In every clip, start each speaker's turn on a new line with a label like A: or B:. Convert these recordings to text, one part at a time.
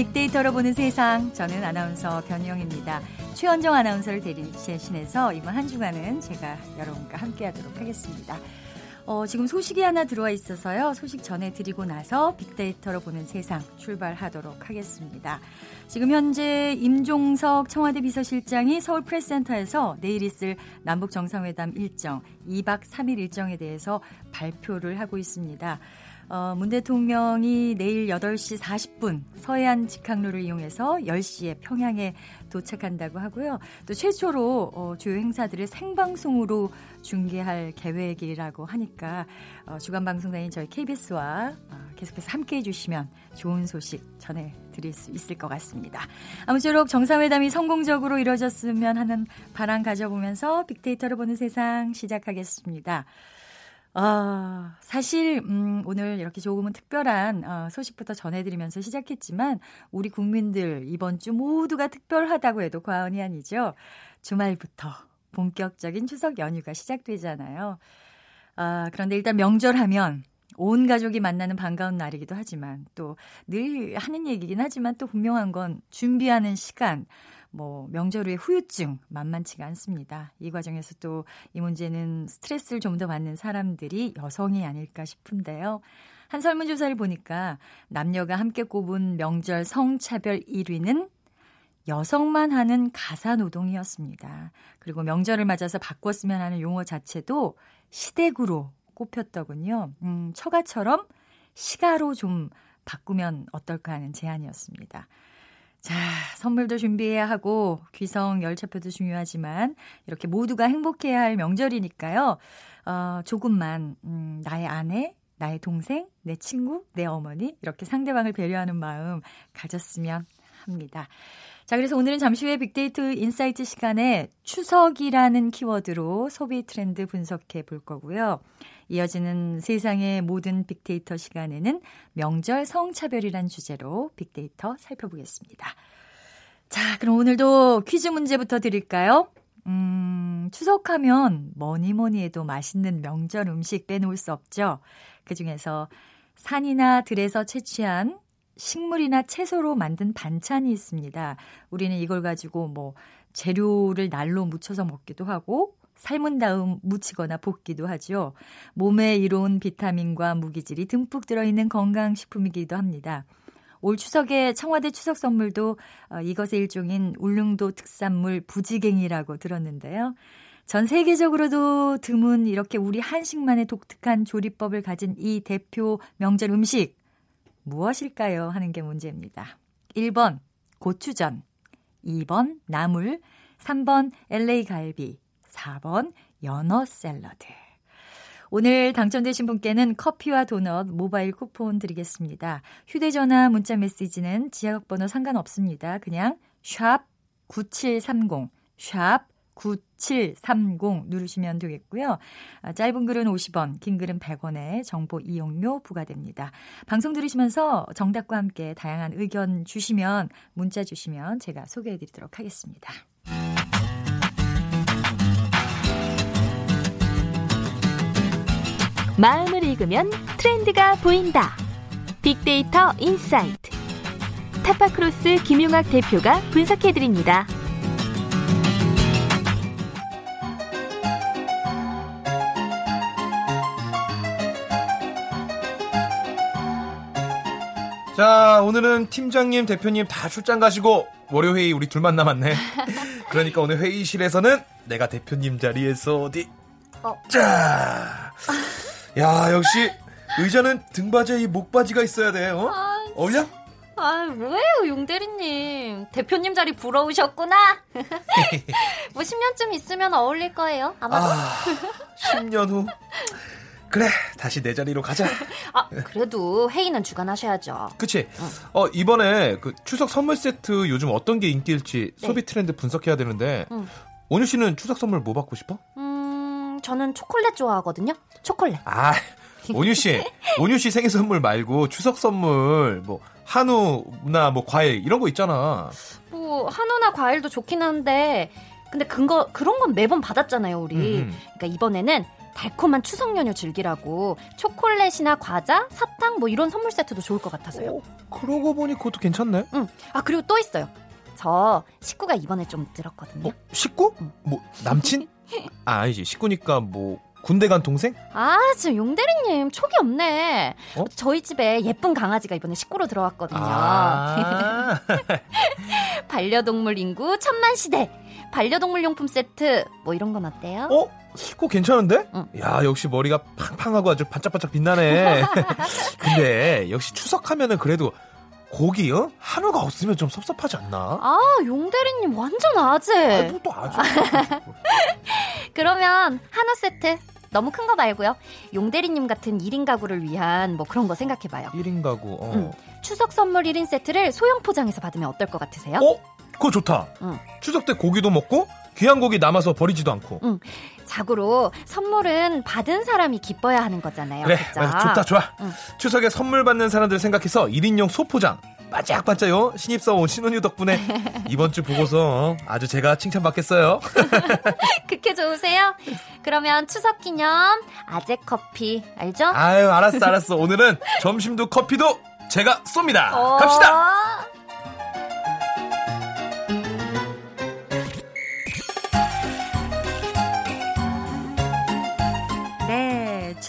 A: 빅데이터로 보는 세상. 저는 아나운서 변희영입니다. 최원정 아나운서를 대신해서 이번 한 주간은 제가 여러분과 함께 하도록 하겠습니다. 어, 지금 소식이 하나 들어와 있어서요. 소식 전해드리고 나서 빅데이터로 보는 세상 출발하도록 하겠습니다. 지금 현재 임종석 청와대 비서실장이 서울 프레스센터에서 내일 있을 남북 정상회담 일정, 2박 3일 일정에 대해서 발표를 하고 있습니다. 어, 문 대통령이 내일 8시 40분 서해안 직항로를 이용해서 10시에 평양에 도착한다고 하고요. 또 최초로 어, 주요 행사들을 생방송으로 중계할 계획이라고 하니까 어, 주간 방송단인 저희 KBS와 어, 계속해서 함께 해 주시면 좋은 소식 전해 드릴 수 있을 것 같습니다. 아무쪼록 정상회담이 성공적으로 이루어졌으면 하는 바람 가져보면서 빅데이터를 보는 세상 시작하겠습니다. 아, 사실, 음, 오늘 이렇게 조금은 특별한 어, 소식부터 전해드리면서 시작했지만, 우리 국민들 이번 주 모두가 특별하다고 해도 과언이 아니죠. 주말부터 본격적인 추석 연휴가 시작되잖아요. 아, 그런데 일단 명절하면 온 가족이 만나는 반가운 날이기도 하지만, 또 늘 하는 얘기긴 하지만 또 분명한 건 준비하는 시간, 뭐 명절 후의 후유증 만만치가 않습니다. 이 과정에서 또 이 문제는 스트레스를 좀 더 받는 사람들이 여성이 아닐까 싶은데요. 한 설문조사를 보니까 남녀가 함께 꼽은 명절 성차별 1위는 여성만 하는 가사 노동이었습니다. 그리고 명절을 맞아서 바꿨으면 하는 용어 자체도 시댁으로 꼽혔더군요. 음, 처가처럼 시가로 좀 바꾸면 어떨까 하는 제안이었습니다. 자, 선물도 준비해야 하고 귀성 열차표도 중요하지만 이렇게 모두가 행복해야 할 명절이니까요. 어, 조금만 음, 나의 아내, 나의 동생, 내 친구, 내 어머니 이렇게 상대방을 배려하는 마음 가졌으면 합니다. 자, 그래서 오늘은 잠시 후에 빅데이터 insight 시간에 추석이라는 키워드로 소비 트렌드 분석해 볼 거고요. 이어지는 세상의 모든 빅데이터 시간에는 명절 성차별이란 주제로 빅데이터 살펴보겠습니다. 자, 그럼 오늘도 퀴즈 문제부터 드릴까요? 음, 추석하면 뭐니 뭐니 해도 맛있는 명절 음식 빼놓을 수 없죠. 그 중에서 산이나 들에서 채취한 식물이나 채소로 만든 반찬이 있습니다. 우리는 이걸 가지고 뭐 재료를 날로 묻혀서 먹기도 하고 삶은 다음 무치거나 볶기도 하죠. 몸에 이로운 비타민과 무기질이 듬뿍 들어있는 건강식품이기도 합니다. 올 추석에 청와대 추석 선물도 어, 이것의 일종인 울릉도 특산물 부지갱이라고 들었는데요. 전 세계적으로도 드문 이렇게 우리 한식만의 독특한 조리법을 가진 이 대표 명절 음식 무엇일까요? 하는 게 문제입니다. 1번 고추전, 2번 나물, 3번 LA 갈비, 4번 연어 샐러드. 오늘 당첨되신 분께는 커피와 도넛 모바일 쿠폰 드리겠습니다. 휴대전화 문자 메시지는 지역번호 상관없습니다. 그냥 샵 9730, 샵 9730 누르시면 되겠고요. 아, 짧은 글은 50원, 긴 글은 100원의 정보 이용료 부과됩니다. 방송 들으시면서 정답과 함께 다양한 의견 주시면 문자 주시면 제가 소개해 드리도록 하겠습니다.
B: 마음을 읽으면 트렌드가 보인다. 빅데이터 insight. 타파크로스 김용학 대표가 분석해드립니다.
C: 자, 오늘은 팀장님, 대표님 다 출장 가시고 월요 회의 우리 둘만 남았네. 그러니까 오늘 회의실에서는 내가 대표님 자리에서 어디 어. 자. 야, 역시 의자는 등받이에 이 목바지가 있어야 돼. 어? 아, 어울려?
D: 아, 뭐예요, 용 대리님. 대표님 자리 부러우셨구나. 뭐 10년쯤 있으면 어울릴 거예요, 아마도. 아,
C: 10년 후. 그래, 다시 내 자리로 가자.
D: 아, 그래도 회의는 주관하셔야죠.
C: 그치. 응. 어, 이번에 그 추석 선물 세트 요즘 어떤 게 인기일지 네. 소비 트렌드 분석해야 되는데, 응. 온유 씨는 추석 선물 뭐 받고 싶어?
D: 음, 저는 초콜릿 좋아하거든요. 초콜릿.
C: 아, 온유 씨, 온유 씨 생일 선물 말고 추석 선물 뭐 한우나 뭐 과일 이런 거 있잖아.
D: 뭐 한우나 과일도 좋긴 한데 근데 근거 그런 건 매번 받았잖아요, 우리. 음. 그러니까 이번에는 달콤한 추석 연휴 즐기라고 초콜릿이나 과자, 사탕 뭐 이런 선물 세트도 좋을 것 같아서요. 어,
C: 그러고 보니 그것도 괜찮네.
D: 응. 아 그리고 또 있어요. 저 식구가 이번에 좀 늘었거든요. 어,
C: 식구? 응. 뭐 남친? 아 아니지 식구니까 뭐 군대 간 동생?
D: 아, 지금 용대리님 촉이 없네. 어? 저희 집에 예쁜 강아지가 이번에 식구로 들어왔거든요. 아~ 반려동물 인구 천만 시대. 반려동물 용품 세트 뭐 이런 건 어때요?
C: 어? 그거 괜찮은데? 응. 야 역시 머리가 팡팡하고 아주 반짝반짝 빛나네. 근데 역시 추석하면은 그래도 고기 어? 한우가 없으면 좀 섭섭하지 않나?
D: 아 용대리님 완전 아재.
C: 아, 뭐또 아재.
D: 그러면 한우 세트 너무 큰 거 말고요. 용대리님 같은 1인 가구를 위한 뭐 그런 거 생각해 봐요.
C: 1인 가구. 어. 응.
D: 추석 선물 1인 세트를 소형 포장해서 받으면 어떨 것 같으세요?
C: 어? 그거 좋다. 응. 추석 때 고기도 먹고 귀한 고기 남아서 버리지도 않고.
D: 응. 자고로 선물은 받은 사람이 기뻐야 하는 거잖아요.
C: 그래, 맞아, 좋다, 좋아. 응. 추석에 선물 받는 사람들 생각해서 1인용 소포장 반짝반짝요. 신입사원 온 신혼유 덕분에 이번 주 보고서 아주 제가 칭찬받겠어요.
D: 그렇게 좋으세요? 그러면 추석 기념 아재 커피 알죠?
C: 아유, 알았어, 알았어. 오늘은 점심도 커피도 제가 쏩니다. 어. 갑시다.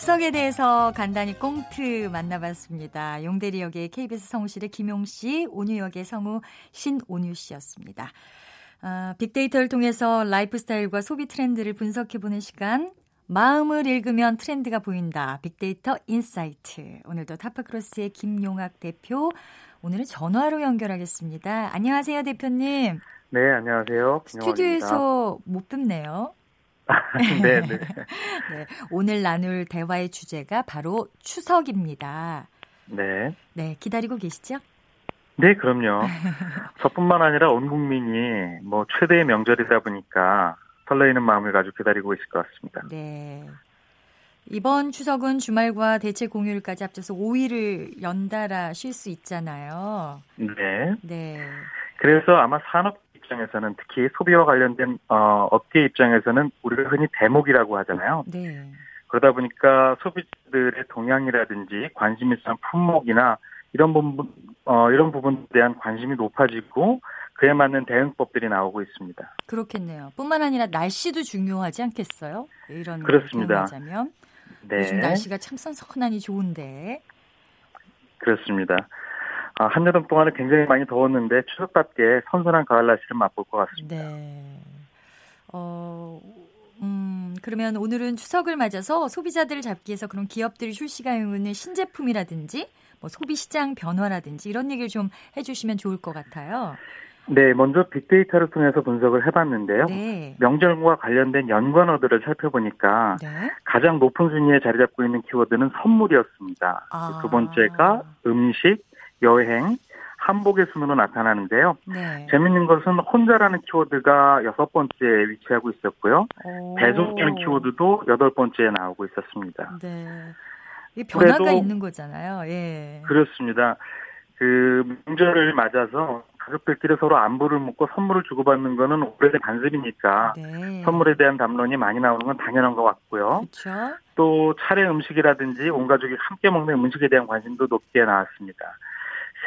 A: 추석에 대해서 간단히 꽁트 만나봤습니다. 용대리 역의 KBS 성우실의 김용 씨, 온유 역의 성우 신온유 씨였습니다. 어, 빅데이터를 통해서 라이프 스타일과 소비 트렌드를 분석해보는 시간. 마음을 읽으면 트렌드가 보인다. 빅데이터 insight. 오늘도 타파크로스의 김용학 대표. 오늘은 전화로 연결하겠습니다. 안녕하세요, 대표님.
E: 네, 안녕하세요.
A: 스튜디오에서 못 뵙네요.
E: 네, 네.
A: 네. 오늘 나눌 대화의 주제가 바로 추석입니다.
E: 네.
A: 네, 기다리고 계시죠?
E: 네, 그럼요. 저뿐만 아니라 온 국민이 뭐 최대의 명절이다 보니까 설레이는 마음을 가지고 기다리고 있을 것 같습니다.
A: 네. 이번 추석은 주말과 대체 공휴일까지 합쳐서 5일을 연달아 쉴 수 있잖아요.
E: 네.
A: 네.
E: 그래서 아마 산업 입장에서는 특히 소비와 관련된 어, 업계 입장에서는 우리가 흔히 대목이라고 하잖아요.
A: 네.
E: 그러다 보니까 소비자들의 동향이라든지 관심 있는 품목이나 이런 부분 어, 이런 부분에 대한 관심이 높아지고 그에 맞는 대응법들이 나오고 있습니다.
A: 그렇겠네요. 뿐만 아니라 날씨도 중요하지 않겠어요? 이런
E: 그렇습니다.
A: 대응하자면 네. 요즘 날씨가 참 선선하니 좋은데.
E: 그렇습니다. 아, 한여름 동안은 굉장히 많이 더웠는데 추석답게 선선한 가을 날씨를 맛볼 것 같습니다.
A: 네. 어, 음, 그러면 오늘은 추석을 맞아서 소비자들을 잡기 위해서 그런 기업들이 출시하는 신제품이라든지 뭐 소비 시장 변화라든지 이런 얘기를 좀 해주시면 좋을 것 같아요.
E: 네, 먼저 빅데이터를 통해서 분석을 해봤는데요.
A: 네.
E: 명절과 관련된 연관어들을 살펴보니까 네. 가장 높은 순위에 자리 잡고 있는 키워드는 선물이었습니다. 아. 두 번째가 음식, 여행, 한복의 순으로 나타나는데요. 네. 재밌는 것은 혼자라는 키워드가 여섯 번째에 위치하고 있었고요. 배송이라는 키워드도 여덟 번째에 나오고 있었습니다.
A: 네. 이 변화가 있는 거잖아요. 예.
E: 그렇습니다. 그 명절을 맞아서 가족들끼리 서로 안부를 묻고 선물을 주고받는 거는 오래된 관습이니까 네. 선물에 대한 담론이 많이 나오는 건 당연한 것 같고요.
A: 그렇죠.
E: 또 차례 음식이라든지 온 가족이 함께 먹는 음식에 대한 관심도 높게 나왔습니다.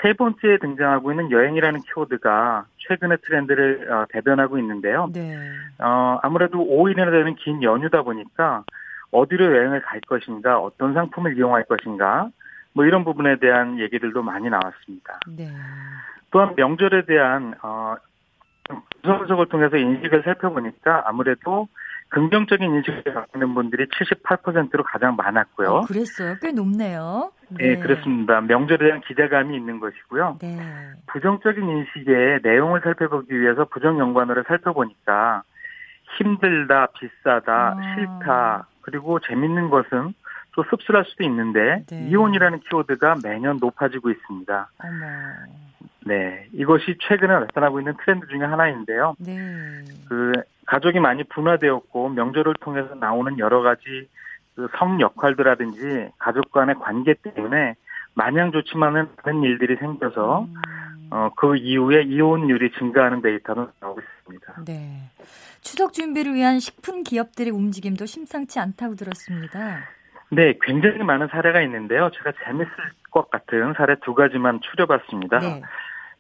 E: 세 번째에 등장하고 있는 여행이라는 키워드가 최근의 트렌드를 어, 대변하고 있는데요.
A: 네.
E: 어, 아무래도 5일이나 되는 긴 연휴다 보니까 어디로 여행을 갈 것인가, 어떤 상품을 이용할 것인가, 뭐 이런 부분에 대한 얘기들도 많이 나왔습니다.
A: 네.
E: 또한 명절에 대한 어, 분석을 통해서 인식을 살펴보니까 아무래도 긍정적인 인식을 갖고 있는 분들이 78%로 가장 많았고요. 어,
A: 그랬어요. 꽤 높네요.
E: 네. 네. 그렇습니다. 명절에 대한 기대감이 있는 것이고요.
A: 네.
E: 부정적인 인식의 내용을 살펴보기 위해서 부정 연관어를 살펴보니까 힘들다, 비싸다, 아. 싫다, 그리고 재밌는 것은 또 씁쓸할 수도 있는데 네. 이혼이라는 키워드가 매년 높아지고 있습니다.
A: 어머.
E: 네, 이것이 최근에 나타나고 있는 트렌드 중에 하나인데요.
A: 네.
E: 그 가족이 많이 분화되었고 명절을 통해서 나오는 여러 가지 그 성 역할들라든지 가족 간의 관계 때문에 마냥 좋지만은 다른 일들이 생겨서 음. 어, 그 이후에 이혼율이 증가하는 데이터는 나오고 있습니다.
A: 네. 추석 준비를 위한 식품 기업들의 움직임도 심상치 않다고 들었습니다.
E: 네, 굉장히 많은 사례가 있는데요. 제가 재밌을 것 같은 사례 두 가지만 추려봤습니다. 네.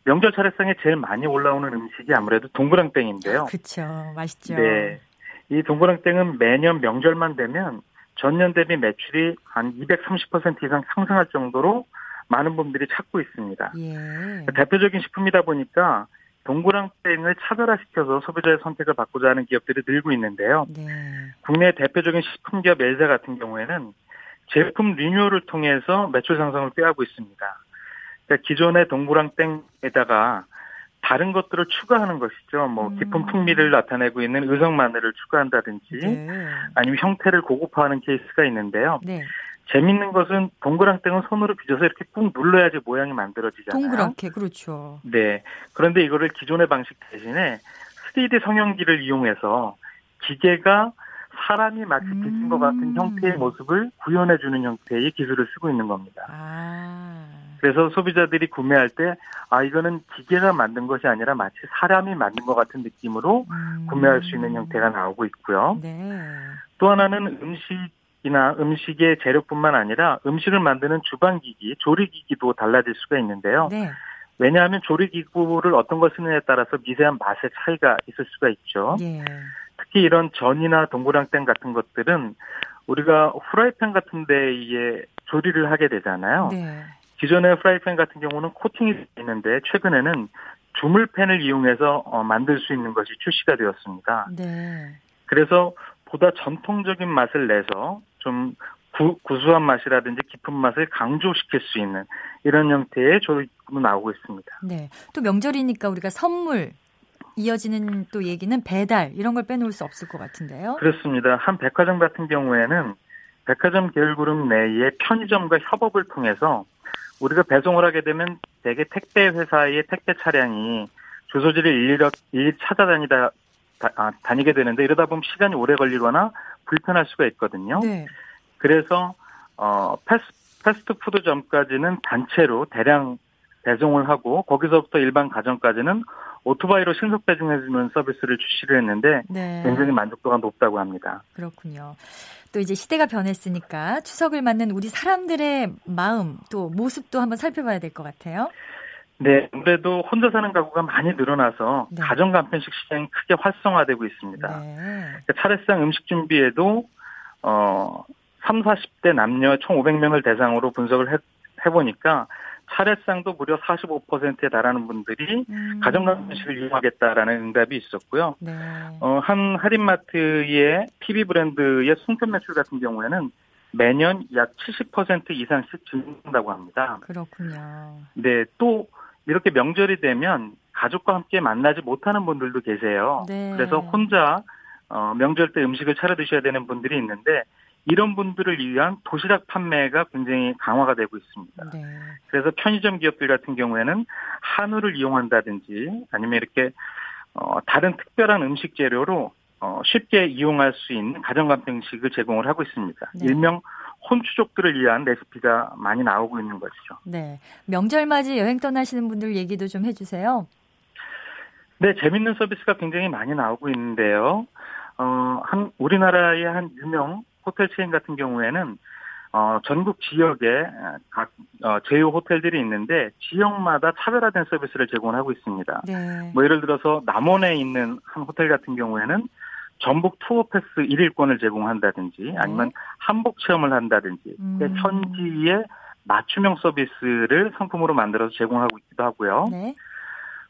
E: 명절 차례상에 제일 많이 올라오는 음식이 아무래도 동그랑땡인데요.
A: 그렇죠. 맛있죠.
E: 네. 이 동그랑땡은 매년 명절만 되면 전년 대비 매출이 한 230% 이상 상승할 정도로 많은 분들이 찾고 있습니다. 예. 대표적인 식품이다 보니까 동그랑땡을 차별화시켜서 소비자의 선택을 바꾸자 하는 기업들이 늘고 있는데요. 네. 국내 대표적인 식품 기업 엘자 같은 경우에는 제품 리뉴얼을 통해서 매출 상승을 꾀하고 있습니다. 그러니까 기존의 동그랑땡에다가 다른 것들을 추가하는 것이죠. 뭐 음. 깊은 풍미를 나타내고 있는 의성 마늘을 추가한다든지 네. 아니면 형태를 고급화하는 케이스가 있는데요. 네. 재밌는 것은 동그랑땡은 손으로 빚어서 이렇게 꾹 눌러야지 모양이 만들어지잖아요.
A: 동그랗게 그렇죠.
E: 네. 그런데 이거를 기존의 방식 대신에 3D 성형기를 이용해서 기계가 사람이 마치 빚은 음. 것 같은 음. 형태의 모습을 구현해 주는 형태의 기술을 쓰고 있는 겁니다. 아. 그래서 소비자들이 구매할 때, 아, 이거는 기계가 만든 것이 아니라 마치 사람이 만든 것 같은 느낌으로 음. 구매할 수 있는 형태가 나오고 있고요. 네. 또 하나는 음식이나 음식의 재료뿐만 아니라 음식을 만드는 주방기기, 조리기기도 달라질 수가 있는데요. 네. 왜냐하면 조리기구를 어떤 걸 쓰느냐에 따라서 미세한 맛의 차이가 있을 수가 있죠. 예. 특히 이런 전이나 동그랑땡 같은 것들은 우리가 후라이팬 같은 데에 조리를 하게 되잖아요. 네. 기존의 프라이팬 같은 경우는 코팅이 있는데 최근에는 주물팬을 이용해서 어, 만들 수 있는 것이 출시가 되었습니다. 네. 그래서 보다 전통적인 맛을 내서 좀 구, 구수한 맛이라든지 깊은 맛을 강조시킬 수 있는 이런 형태의 조리도 나오고 있습니다.
A: 네. 또 명절이니까 우리가 선물 이어지는 또 얘기는 배달 이런 걸 빼놓을 수 없을 것 같은데요.
E: 그렇습니다. 한 백화점 같은 경우에는 백화점 계열 그룹 내의 편의점과 협업을 통해서 우리가 배송을 하게 되면 대개 택배 회사의 택배 차량이 주소지를 일일이, 일일이 찾아다니다 다, 아, 다니게 되는데 이러다 보면 시간이 오래 걸리거나 불편할 수가 있거든요. 네. 그래서 어 패스, 패스트푸드점까지는 단체로 대량 배송을 하고 거기서부터 일반 가정까지는 오토바이로 신속 배송해주는 서비스를 출시를 했는데 네. 굉장히 만족도가 높다고 합니다.
A: 그렇군요. 또 이제 시대가 변했으니까 추석을 맞는 우리 사람들의 마음 또 모습도 한번 살펴봐야 될 것 같아요.
E: 네, 아무래도 혼자 사는 가구가 많이 늘어나서 네. 가정 간편식 시장이 크게 활성화되고 있습니다. 네. 그러니까 차례상 음식 준비에도 어 3, 40대 남녀 총 500명을 대상으로 분석을 해, 해보니까 차례상도 무려 45%에 달하는 분들이 음. 가정간편식을 이용하겠다라는 응답이 있었고요. 네. 어, 한 할인마트의 PB 브랜드의 송편 매출 같은 경우에는 매년 약 70% 이상씩 증가한다고 합니다.
A: 그렇군요.
E: 네, 또 이렇게 명절이 되면 가족과 함께 만나지 못하는 분들도 계세요. 네. 그래서 혼자 어, 명절 때 음식을 차려 드셔야 되는 분들이 있는데 이런 분들을 위한 도시락 판매가 굉장히 강화가 되고 있습니다. 네. 그래서 편의점 기업들 같은 경우에는 한우를 이용한다든지 아니면 이렇게 어, 다른 특별한 음식 재료로 어, 쉽게 이용할 수 있는 가정간편식을 제공을 하고 있습니다. 네. 일명 혼추족들을 위한 레시피가 많이 나오고 있는 것이죠.
A: 네. 명절 맞이 여행 떠나시는 분들 얘기도 좀 해주세요.
E: 네, 재밌는 서비스가 굉장히 많이 나오고 있는데요. 어, 한, 우리나라의 한 유명 호텔 체인 같은 경우에는 어, 전국 지역에 각 어, 제휴 호텔들이 있는데 지역마다 차별화된 서비스를 제공하고 있습니다. 네. 뭐 예를 들어서 남원에 있는 한 호텔 같은 경우에는 전북 투어 패스 1일권을 제공한다든지 네. 아니면 한복 체험을 한다든지 음. 현지의 맞춤형 서비스를 상품으로 만들어서 제공하고 있기도 하고요. 네.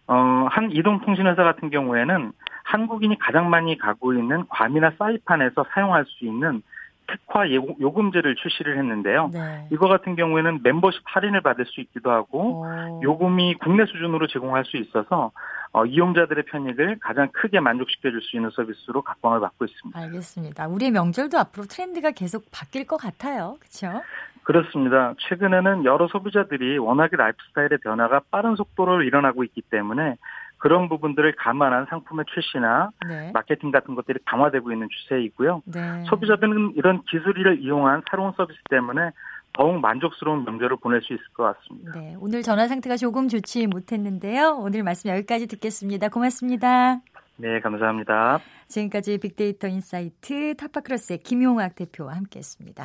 E: 어, 한 이동통신회사 같은 경우에는 한국인이 가장 많이 가고 있는 괌이나 사이판에서 사용할 수 있는 특화 요금제를 출시를 했는데요. 네. 이거 같은 경우에는 멤버십 할인을 받을 수 있기도 하고 오. 요금이 국내 수준으로 제공할 수 있어서 어, 이용자들의 편익을 가장 크게 만족시켜 줄 수 있는 서비스로 각광을 받고 있습니다.
A: 알겠습니다. 우리의 명절도 앞으로 트렌드가 계속 바뀔 것 같아요. 그렇죠?
E: 그렇습니다. 최근에는 여러 소비자들이 워낙에 라이프 스타일의 변화가 빠른 속도로 일어나고 있기 때문에 그런 부분들을 감안한 상품의 출시나 네. 마케팅 같은 것들이 강화되고 있는 추세이고요. 네. 소비자들은 이런 기술을 이용한 새로운 서비스 때문에 더욱 만족스러운 명절을 보낼 수 있을 것 같습니다.
A: 네, 오늘 전화 상태가 조금 좋지 못했는데요. 오늘 말씀 여기까지 듣겠습니다. 고맙습니다.
E: 네, 감사합니다.
A: 지금까지 빅데이터 인사이트 타파크로스의 김용학 대표와 함께했습니다.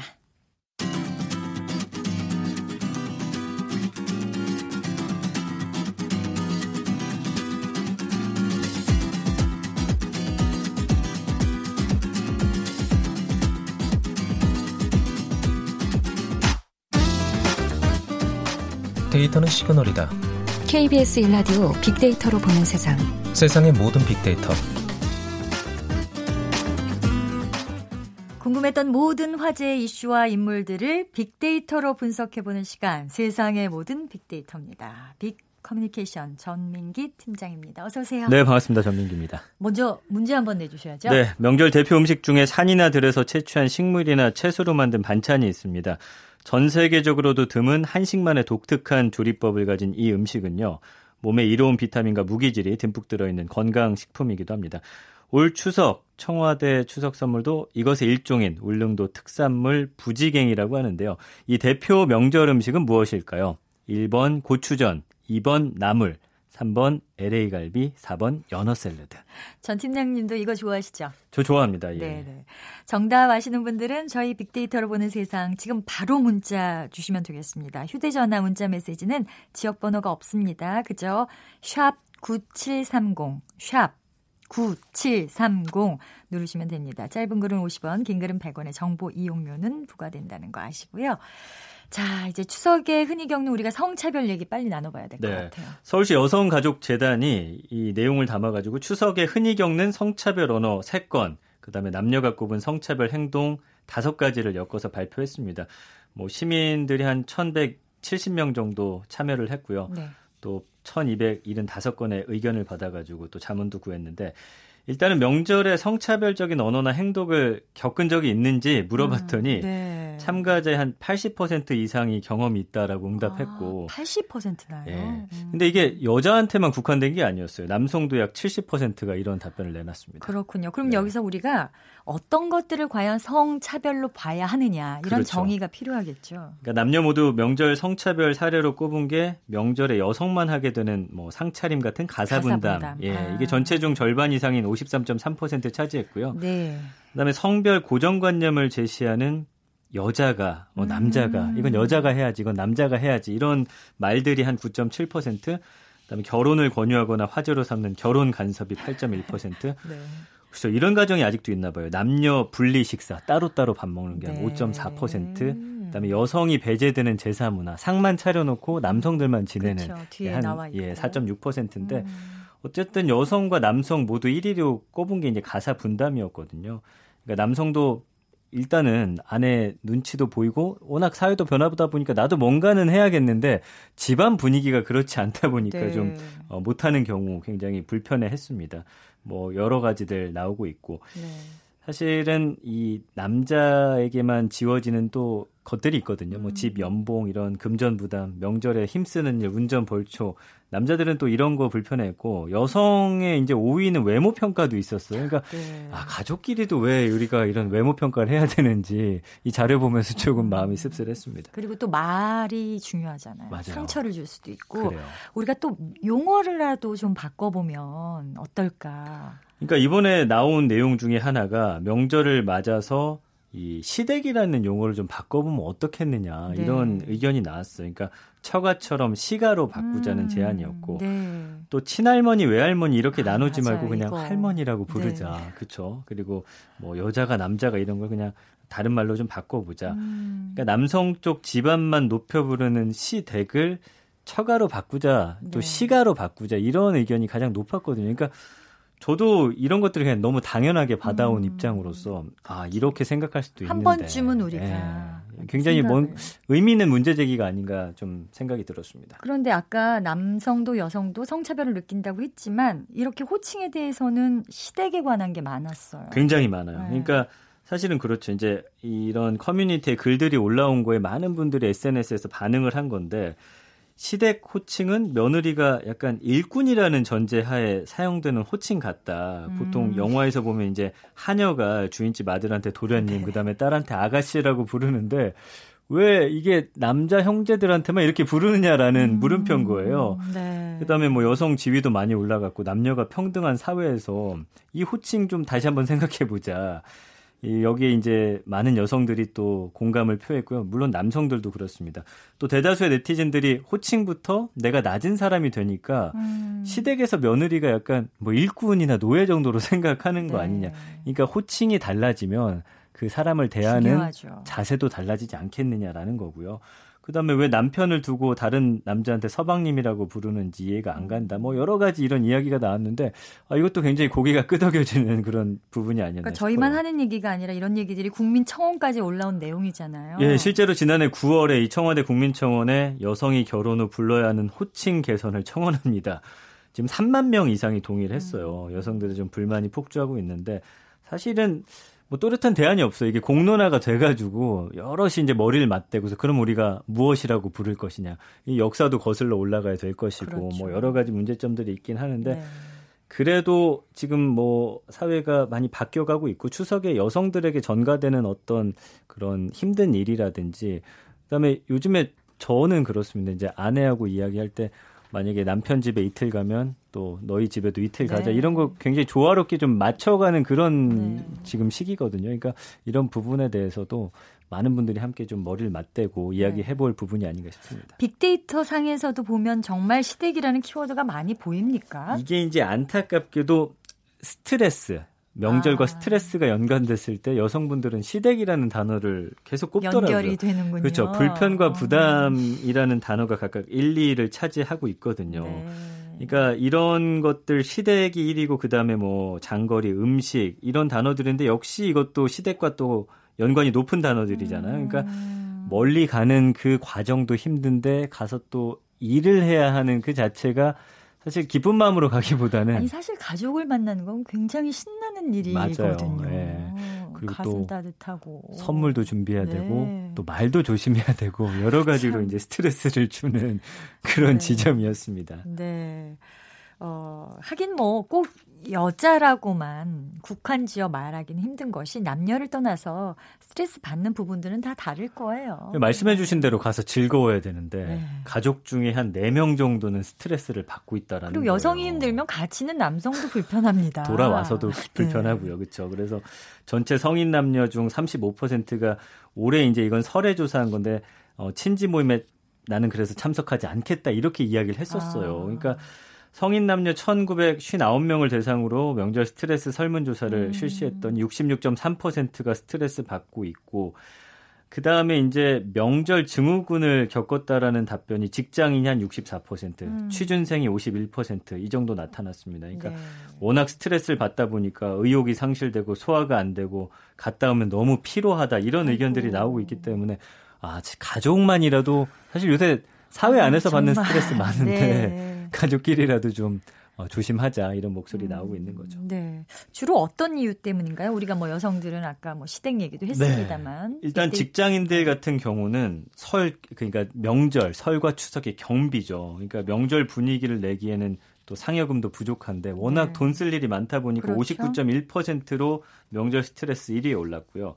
F: 데이터는 시그널이다.
B: KBS 일라디오 빅데이터로 보는 세상.
F: 세상의 모든 빅데이터.
A: 궁금했던 모든 화제의 이슈와 인물들을 빅데이터로 분석해보는 시간. 세상의 모든 빅데이터입니다. 빅 커뮤니케이션 전민기 팀장입니다. 어서 오세요.
G: 네, 반갑습니다. 전민기입니다.
A: 먼저 문제 한번 내주셔야죠.
G: 네, 명절 대표 음식 중에 산이나 들에서 채취한 식물이나 채소로 만든 반찬이 있습니다. 전 세계적으로도 드문 한식만의 독특한 조리법을 가진 이 음식은요. 몸에 이로운 비타민과 무기질이 듬뿍 들어있는 건강식품이기도 합니다. 올 추석 청와대 추석 선물도 이것의 일종인 울릉도 특산물 부지갱이라고 하는데요. 이 대표 명절 음식은 무엇일까요? 1번 고추전, 2번 나물, 3번 LA 갈비, 4번 연어 샐러드.
A: 전 팀장님도 이거 좋아하시죠?
G: 저 좋아합니다. 예.
A: 네 정답 아시는 분들은 저희 빅데이터로 보는 세상 지금 바로 문자 주시면 되겠습니다. 휴대전화 문자 메시지는 지역 번호가 없습니다. 그죠? 샵 9730, 샵 9730 누르시면 됩니다. 짧은 글은 50원, 긴 글은 100원의 정보 이용료는 부과된다는 거 아시고요. 자, 이제 추석에 흔히 겪는 우리가 성차별 얘기 빨리 나눠봐야 될것 네. 같아요.
G: 서울시 여성가족재단이 이 내용을 담아가지고 추석에 흔히 겪는 성차별 언어 3건, 그 다음에 남녀가 꼽은 성차별 행동 5가지를 엮어서 발표했습니다. 뭐 시민들이 한 1170명 정도 참여를 했고요. 네. 또 1275건의 의견을 받아가지고 또 자문도 구했는데 일단은 명절에 성차별적인 언어나 행동을 겪은 적이 있는지 물어봤더니 음, 네. 참가자의 한 80% 이상이 경험이 있다라고 응답했고
A: 아, 80%나요. 예. 음.
G: 근데 이게 여자한테만 국한된 게 아니었어요. 남성도 약 70%가 이런 답변을 내놨습니다.
A: 그렇군요. 그럼 네. 여기서 우리가 어떤 것들을 과연 성차별로 봐야 하느냐 이런 그렇죠. 정의가 필요하겠죠.
G: 그러니까 남녀 모두 명절 성차별 사례로 꼽은 게 명절에 여성만 하게 되는 뭐 상차림 같은 가사분담. 가사분담. 예, 아. 이게 전체 중 절반 이상인 53.3% 차지했고요. 네. 그다음에 성별 고정관념을 제시하는 여자가, 뭐 남자가, 음. 이건 여자가 해야지, 이건 남자가 해야지 이런 말들이 한 9.7%. 그다음에 결혼을 권유하거나 화제로 삼는 결혼 간섭이 8.1%. 네. 그렇죠. 이런 가정이 아직도 있나 봐요. 남녀 분리 식사 따로따로 밥 먹는 게한 네. 5.4%. 그다음에 여성이 배제되는 제사 문화 상만 차려놓고 남성들만 지내는 그렇죠. 뒤에 한 나와 있고. 예, 4.6%인데 음. 어쨌든 여성과 남성 모두 1위로 꼽은 게 이제 가사 분담이었거든요. 그러니까 남성도 일단은 아내 눈치도 보이고 워낙 사회도 변화보다 보니까 나도 뭔가는 해야겠는데 집안 분위기가 그렇지 않다 보니까 네. 좀 어, 못하는 경우 굉장히 불편해했습니다. 뭐 여러 가지들 나오고 있고 네. 사실은 이 남자에게만 지워지는 또 것들이 있거든요. 뭐집 연봉 이런 금전 부담, 명절에 힘쓰는 일, 운전 벌초. 남자들은 또 이런 거 불편했고 여성의 이제 5위는 외모 평가도 있었어요. 그러니까 네. 아 가족끼리도 왜 우리가 이런 외모 평가를 해야 되는지 이 자료 보면서 조금 음. 마음이 씁쓸했습니다.
A: 그리고 또 말이 중요하잖아요. 맞아요. 상처를 줄 수도 있고 그래요. 우리가 또 용어를라도 좀 바꿔 보면 어떨까.
G: 그러니까 이번에 나온 내용 중에 하나가 명절을 맞아서 이 시댁이라는 용어를 좀 바꿔보면 어떻겠느냐 네. 이런 의견이 나왔어요. 그러니까 처가처럼 시가로 바꾸자는 음, 제안이었고 네. 또 친할머니 외할머니 이렇게 아, 나누지 맞아요, 말고 그냥 이거. 할머니라고 부르자 네. 그렇죠. 그리고 뭐 여자가 남자가 이런 걸 그냥 다른 말로 좀 바꿔보자. 음. 그러니까 남성 쪽 집안만 높여 부르는 시댁을 처가로 바꾸자 또 네. 시가로 바꾸자 이런 의견이 가장 높았거든요. 그러니까 저도 이런 것들을 그냥 너무 당연하게 받아온 음. 입장으로서 아 이렇게 생각할 수도
A: 한
G: 있는데
A: 한 번쯤은 우리가
G: 예, 굉장히 뭔 의미 있는 문제 제기가 아닌가 좀 생각이 들었습니다.
A: 그런데 아까 남성도 여성도 성차별을 느낀다고 했지만 이렇게 호칭에 대해서는 시댁에 관한 게 많았어요.
G: 굉장히 많아요. 네. 그러니까 사실은 그렇죠. 이제 이런 커뮤니티에 글들이 올라온 거에 많은 분들이 SNS에서 반응을 한 건데 시댁 호칭은 며느리가 약간 일꾼이라는 전제하에 사용되는 호칭 같다. 음. 보통 영화에서 보면 이제 하녀가 주인집 아들한테 도련님, 네. 그다음에 딸한테 아가씨라고 부르는데 왜 이게 남자 형제들한테만 이렇게 부르느냐라는 음, 물음표인 거예요. 네. 그다음에 뭐 여성 지위도 많이 올라갔고 남녀가 평등한 사회에서 이 호칭 좀 다시 한번 생각해 보자. 이 여기에 이제 많은 여성들이 또 공감을 표했고요. 물론 남성들도 그렇습니다. 또 대다수의 네티즌들이 호칭부터 내가 낮은 사람이 되니까 음. 시댁에서 며느리가 약간 뭐 일꾼이나 노예 정도로 생각하는 거 네. 아니냐. 그러니까 호칭이 달라지면 그 사람을 대하는 중요하죠. 자세도 달라지지 않겠느냐라는 거고요. 그다음에 왜 남편을 두고 다른 남자한테 서방님이라고 부르는지 이해가 안 간다. 뭐 여러 가지 이런 이야기가 나왔는데 아, 이것도 굉장히 고개가 끄덕여지는 그런 부분이 아니었나 그러니까
A: 저희만 하는 얘기가 아니라 이런 얘기들이 국민 청원까지 올라온 내용이잖아요.
G: 예, 실제로 지난해 9월에 이 청와대 국민청원에 여성이 결혼 후 불러야 하는 호칭 개선을 청원합니다. 지금 3만 명 이상이 동의를 했어요. 음. 여성들이 좀 불만이 폭주하고 있는데 사실은 뭐 또렷한 대안이 없어요. 이게 공론화가 돼가지고 여럿이 이제 머리를 맞대고서 그럼 우리가 무엇이라고 부를 것이냐. 이 역사도 거슬러 올라가야 될 것이고 뭐 그렇죠. 뭐 여러 가지 문제점들이 있긴 하는데 네. 그래도 지금 뭐 사회가 많이 바뀌어가고 있고 추석에 여성들에게 전가되는 어떤 그런 힘든 일이라든지 그다음에 요즘에 저는 그렇습니다. 이제 아내하고 이야기할 때 만약에 남편 집에 이틀 가면 또 너희 집에도 이틀 네. 가자 이런 거 굉장히 조화롭게 좀 맞춰가는 그런 네. 지금 시기거든요. 그러니까 이런 부분에 대해서도 많은 분들이 함께 좀 머리를 맞대고 이야기해볼 네. 부분이 아닌가 싶습니다.
A: 빅데이터 상에서도 보면 정말 시댁이라는 키워드가 많이 보입니까?
G: 이게 이제 안타깝게도 스트레스 명절과 아. 스트레스가 연관됐을 때 여성분들은 시댁이라는 단어를 계속 꼽더라고요.
A: 연결이 되는군요.
G: 그렇죠. 불편과 어. 부담이라는 단어가 각각 1, 2를 차지하고 있거든요. 네. 그러니까 이런 것들 시댁이 1위고 그다음에 뭐 장거리 음식 이런 단어들인데 역시 이것도 시댁과 또 연관이 높은 단어들이잖아요. 그러니까 음. 멀리 가는 그 과정도 힘든데 가서 또 일을 해야 하는 그 자체가 사실 기쁜 마음으로 가기보다는
A: 아니 사실 가족을 만나는 건 굉장히 신나는 일이거든요. 네. 그리고 또 따뜻하고
G: 선물도 준비해야 네. 되고 또 말도 조심해야 되고 여러 가지로 참. 이제 스트레스를 주는 그런 네. 지점이었습니다.
A: 네. 어, 하긴 뭐 꼭 여자라고만 국한지어 말하기는 힘든 것이 남녀를 떠나서 스트레스 받는 부분들은 다 다를 거예요.
G: 말씀해 주신 대로 가서 즐거워야 되는데 네. 가족 중에 한 4명 정도는 스트레스를 받고 있다라는
A: 그리고 여성이 거예요. 힘들면 같이 있는 남성도 불편합니다.
G: 돌아와서도 네. 불편하고요. 그렇죠. 그래서 전체 성인 남녀 중 35%가 올해 이제 이건 설에 조사한 건데 어, 친지 모임에 나는 그래서 참석하지 않겠다 이렇게 이야기를 했었어요. 아. 그러니까 성인 남녀 1959명을 대상으로 명절 스트레스 설문조사를 음. 실시했던 66.3%가 스트레스 받고 있고 그 다음에 이제 명절 증후군을 겪었다라는 답변이 직장인이 한 64%, 음. 취준생이 51%이 정도 나타났습니다. 그러니까 네. 워낙 스트레스를 받다 보니까 의욕이 상실되고 소화가 안 되고 갔다 오면 너무 피로하다 이런. 의견들이 나오고 있기 때문에 아 가족만이라도 사실 요새 사회 안에서 아, 받는 스트레스 많은데 네. 가족끼리라도 좀 어, 조심하자 이런 목소리 음, 나오고 있는 거죠.
A: 네. 주로 어떤 이유 때문인가요? 우리가 뭐 여성들은 아까 뭐 시댁 얘기도 네. 했습니다만. 네.
G: 일단 직장인들 같은 경우는 설 그러니까 명절, 설과 추석의 경비죠. 그러니까 명절 분위기를 내기에는 또 상여금도 부족한데 워낙 네. 돈쓸 일이 많다 보니까 그렇죠? 59.1%로 명절 스트레스 1위에 올랐고요.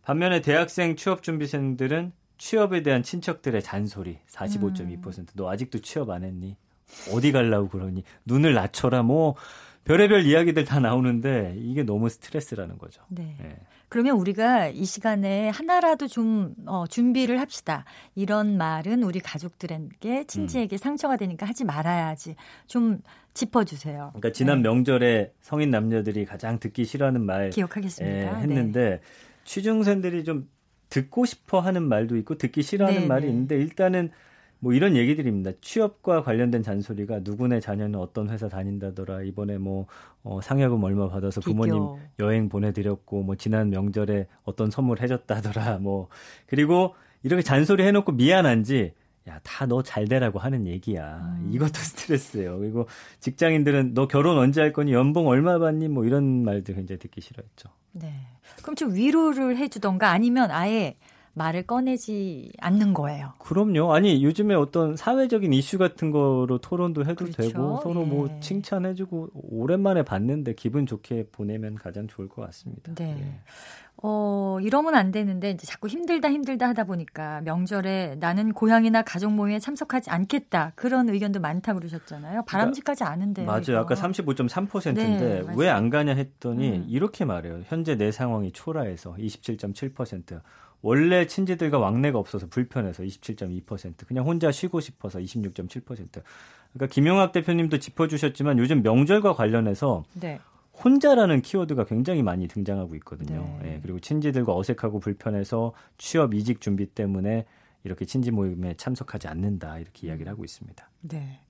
G: 반면에 대학생 취업 준비생들은 취업에 대한 친척들의 잔소리 45.2%. 음. 너 아직도 취업 안 했니? 어디 갈라고 그러니 눈을 낮춰라 뭐 별의별 이야기들 다 나오는데 이게 너무 스트레스라는 거죠.
A: 네. 네. 그러면 우리가 이 시간에 하나라도 좀 어, 준비를 합시다. 이런 말은 우리 가족들에게 친지에게 음. 상처가 되니까 하지 말아야지. 좀 짚어주세요.
G: 그러니까 지난 네. 명절에 성인 남녀들이 가장 듣기 싫어하는 말
A: 기억하겠습니다. 예,
G: 했는데 네. 취중생들이 좀 듣고 싶어 하는 말도 있고 듣기 싫어하는 네, 말이 네. 있는데 일단은 뭐 이런 얘기들입니다. 취업과 관련된 잔소리가 누구네 자녀는 어떤 회사 다닌다더라. 이번에 뭐 어, 상여금 얼마 받아서 부모님 비교. 여행 보내드렸고 뭐 지난 명절에 어떤 선물 해줬다더라. 뭐 그리고 이렇게 잔소리 해놓고 미안한지 야, 다 너 잘 되라고 하는 얘기야. 음. 이것도 스트레스예요. 그리고 직장인들은 너 결혼 언제 할 거니? 연봉 얼마 받니? 뭐 이런 말들 굉장히 듣기 싫어했죠.
A: 네. 그럼 좀 위로를 해주던가 아니면 아예 말을 꺼내지 않는 거예요.
G: 그럼요. 아니 요즘에 어떤 사회적인 이슈 같은 거로 토론도 해도 그렇죠? 되고 서로 뭐 예. 뭐 칭찬해주고 오랜만에 봤는데 기분 좋게 보내면 가장 좋을 것 같습니다.
A: 네. 예. 어, 이러면 안 되는데 이제 자꾸 힘들다 힘들다 하다 보니까 명절에 나는 고향이나 가족 모임에 참석하지 않겠다. 그런 의견도 많다 그러셨잖아요. 바람직하지 않은데.
G: 맞아요. 아까 35.3%인데 네, 왜안 가냐 했더니 음. 이렇게 말해요. 현재 내 상황이 초라해서 27.7%. 원래 친지들과 왕래가 없어서 불편해서 27.2%, 그냥 혼자 쉬고 싶어서 26.7%. 그러니까 김용학 대표님도 짚어주셨지만 요즘 명절과 관련해서 네. 혼자라는 키워드가 굉장히 많이 등장하고 있거든요. 네. 예, 그리고 친지들과 어색하고 불편해서 취업 이직 준비 때문에 이렇게 친지 모임에 참석하지 않는다 이렇게 이야기를 하고 있습니다.
A: 네.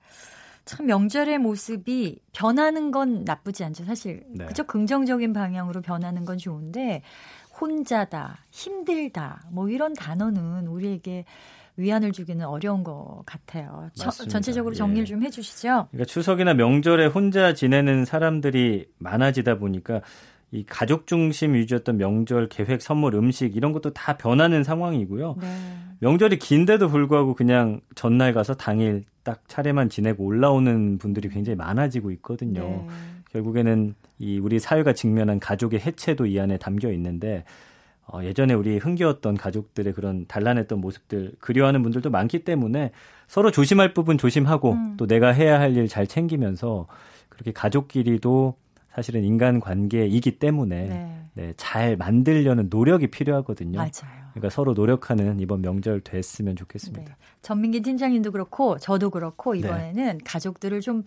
A: 참 명절의 모습이 변하는 건 나쁘지 않죠. 사실 네. 그죠 긍정적인 방향으로 변하는 건 좋은데 혼자다, 힘들다 뭐 이런 단어는 우리에게 위안을 주기는 어려운 것 같아요. 저, 전체적으로 정리를 예. 좀 해주시죠.
G: 그러니까 추석이나 명절에 혼자 지내는 사람들이 많아지다 보니까 이 가족 중심 위주였던 명절 계획, 선물, 음식 이런 것도 다 변하는 상황이고요. 네. 명절이 긴데도 불구하고 그냥 전날 가서 당일 딱 차례만 지내고 올라오는 분들이 굉장히 많아지고 있거든요. 네. 결국에는 이 우리 사회가 직면한 가족의 해체도 이 안에 담겨 있는데 어, 예전에 우리 흥겨웠던 가족들의 그런 단란했던 모습들 그리워하는 분들도 많기 때문에 서로 조심할 부분 조심하고 음. 또 내가 해야 할 일 잘 챙기면서 그렇게 가족끼리도 사실은 인간 관계이기 때문에 네. 네, 잘 만들려는 노력이 필요하거든요.
A: 맞아요.
G: 그러니까 서로 노력하는 이번 명절 됐으면 좋겠습니다. 네.
A: 전민기 팀장님도 그렇고 저도 그렇고 네. 이번에는 가족들을 좀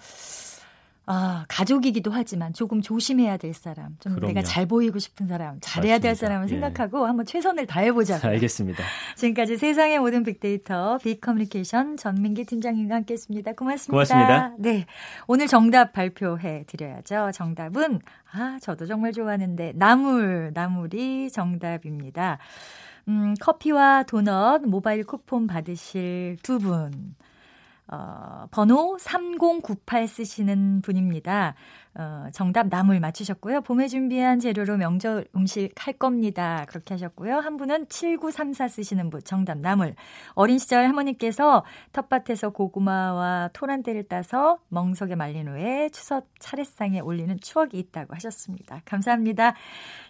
A: 아, 가족이기도 하지만 조금 조심해야 될 사람, 좀 그럼요. 내가 잘 보이고 싶은 사람, 잘해야. 될 사람을 예. 생각하고 한번 최선을 다해보자고.
G: 알겠습니다.
A: 지금까지 세상의 모든 빅데이터 빅커뮤니케이션 전민기 팀장님과 함께했습니다. 고맙습니다.
G: 고맙습니다.
A: 네, 오늘 정답 발표해 드려야죠. 정답은 아 저도 정말 좋아하는데 나물 나물이 정답입니다. 음, 커피와 도넛 모바일 쿠폰 받으실 두 분. 어, 번호 3098 쓰시는 분입니다. 어, 정답 나물 맞추셨고요. 봄에 준비한 재료로 명절 음식 할 겁니다. 그렇게 하셨고요. 한 분은 7934 쓰시는 분, 정답 나물. 어린 시절 할머니께서 텃밭에서 고구마와 토란대를 따서 멍석에 말린 후에 추석 차례상에 올리는 추억이 있다고 하셨습니다. 감사합니다.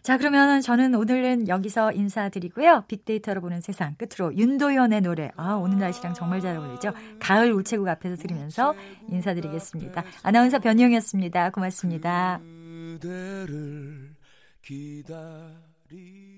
A: 자, 그러면 저는 오늘은 여기서 인사드리고요. 빅데이터로 보는 세상 끝으로 윤도현의 노래. 아, 오늘 날씨랑 정말 잘 어울리죠. 가을 우체국 앞에서 들으면서 인사드리겠습니다. 아나운서 변희영이었습니다. 고맙습니다. 그대를 기다리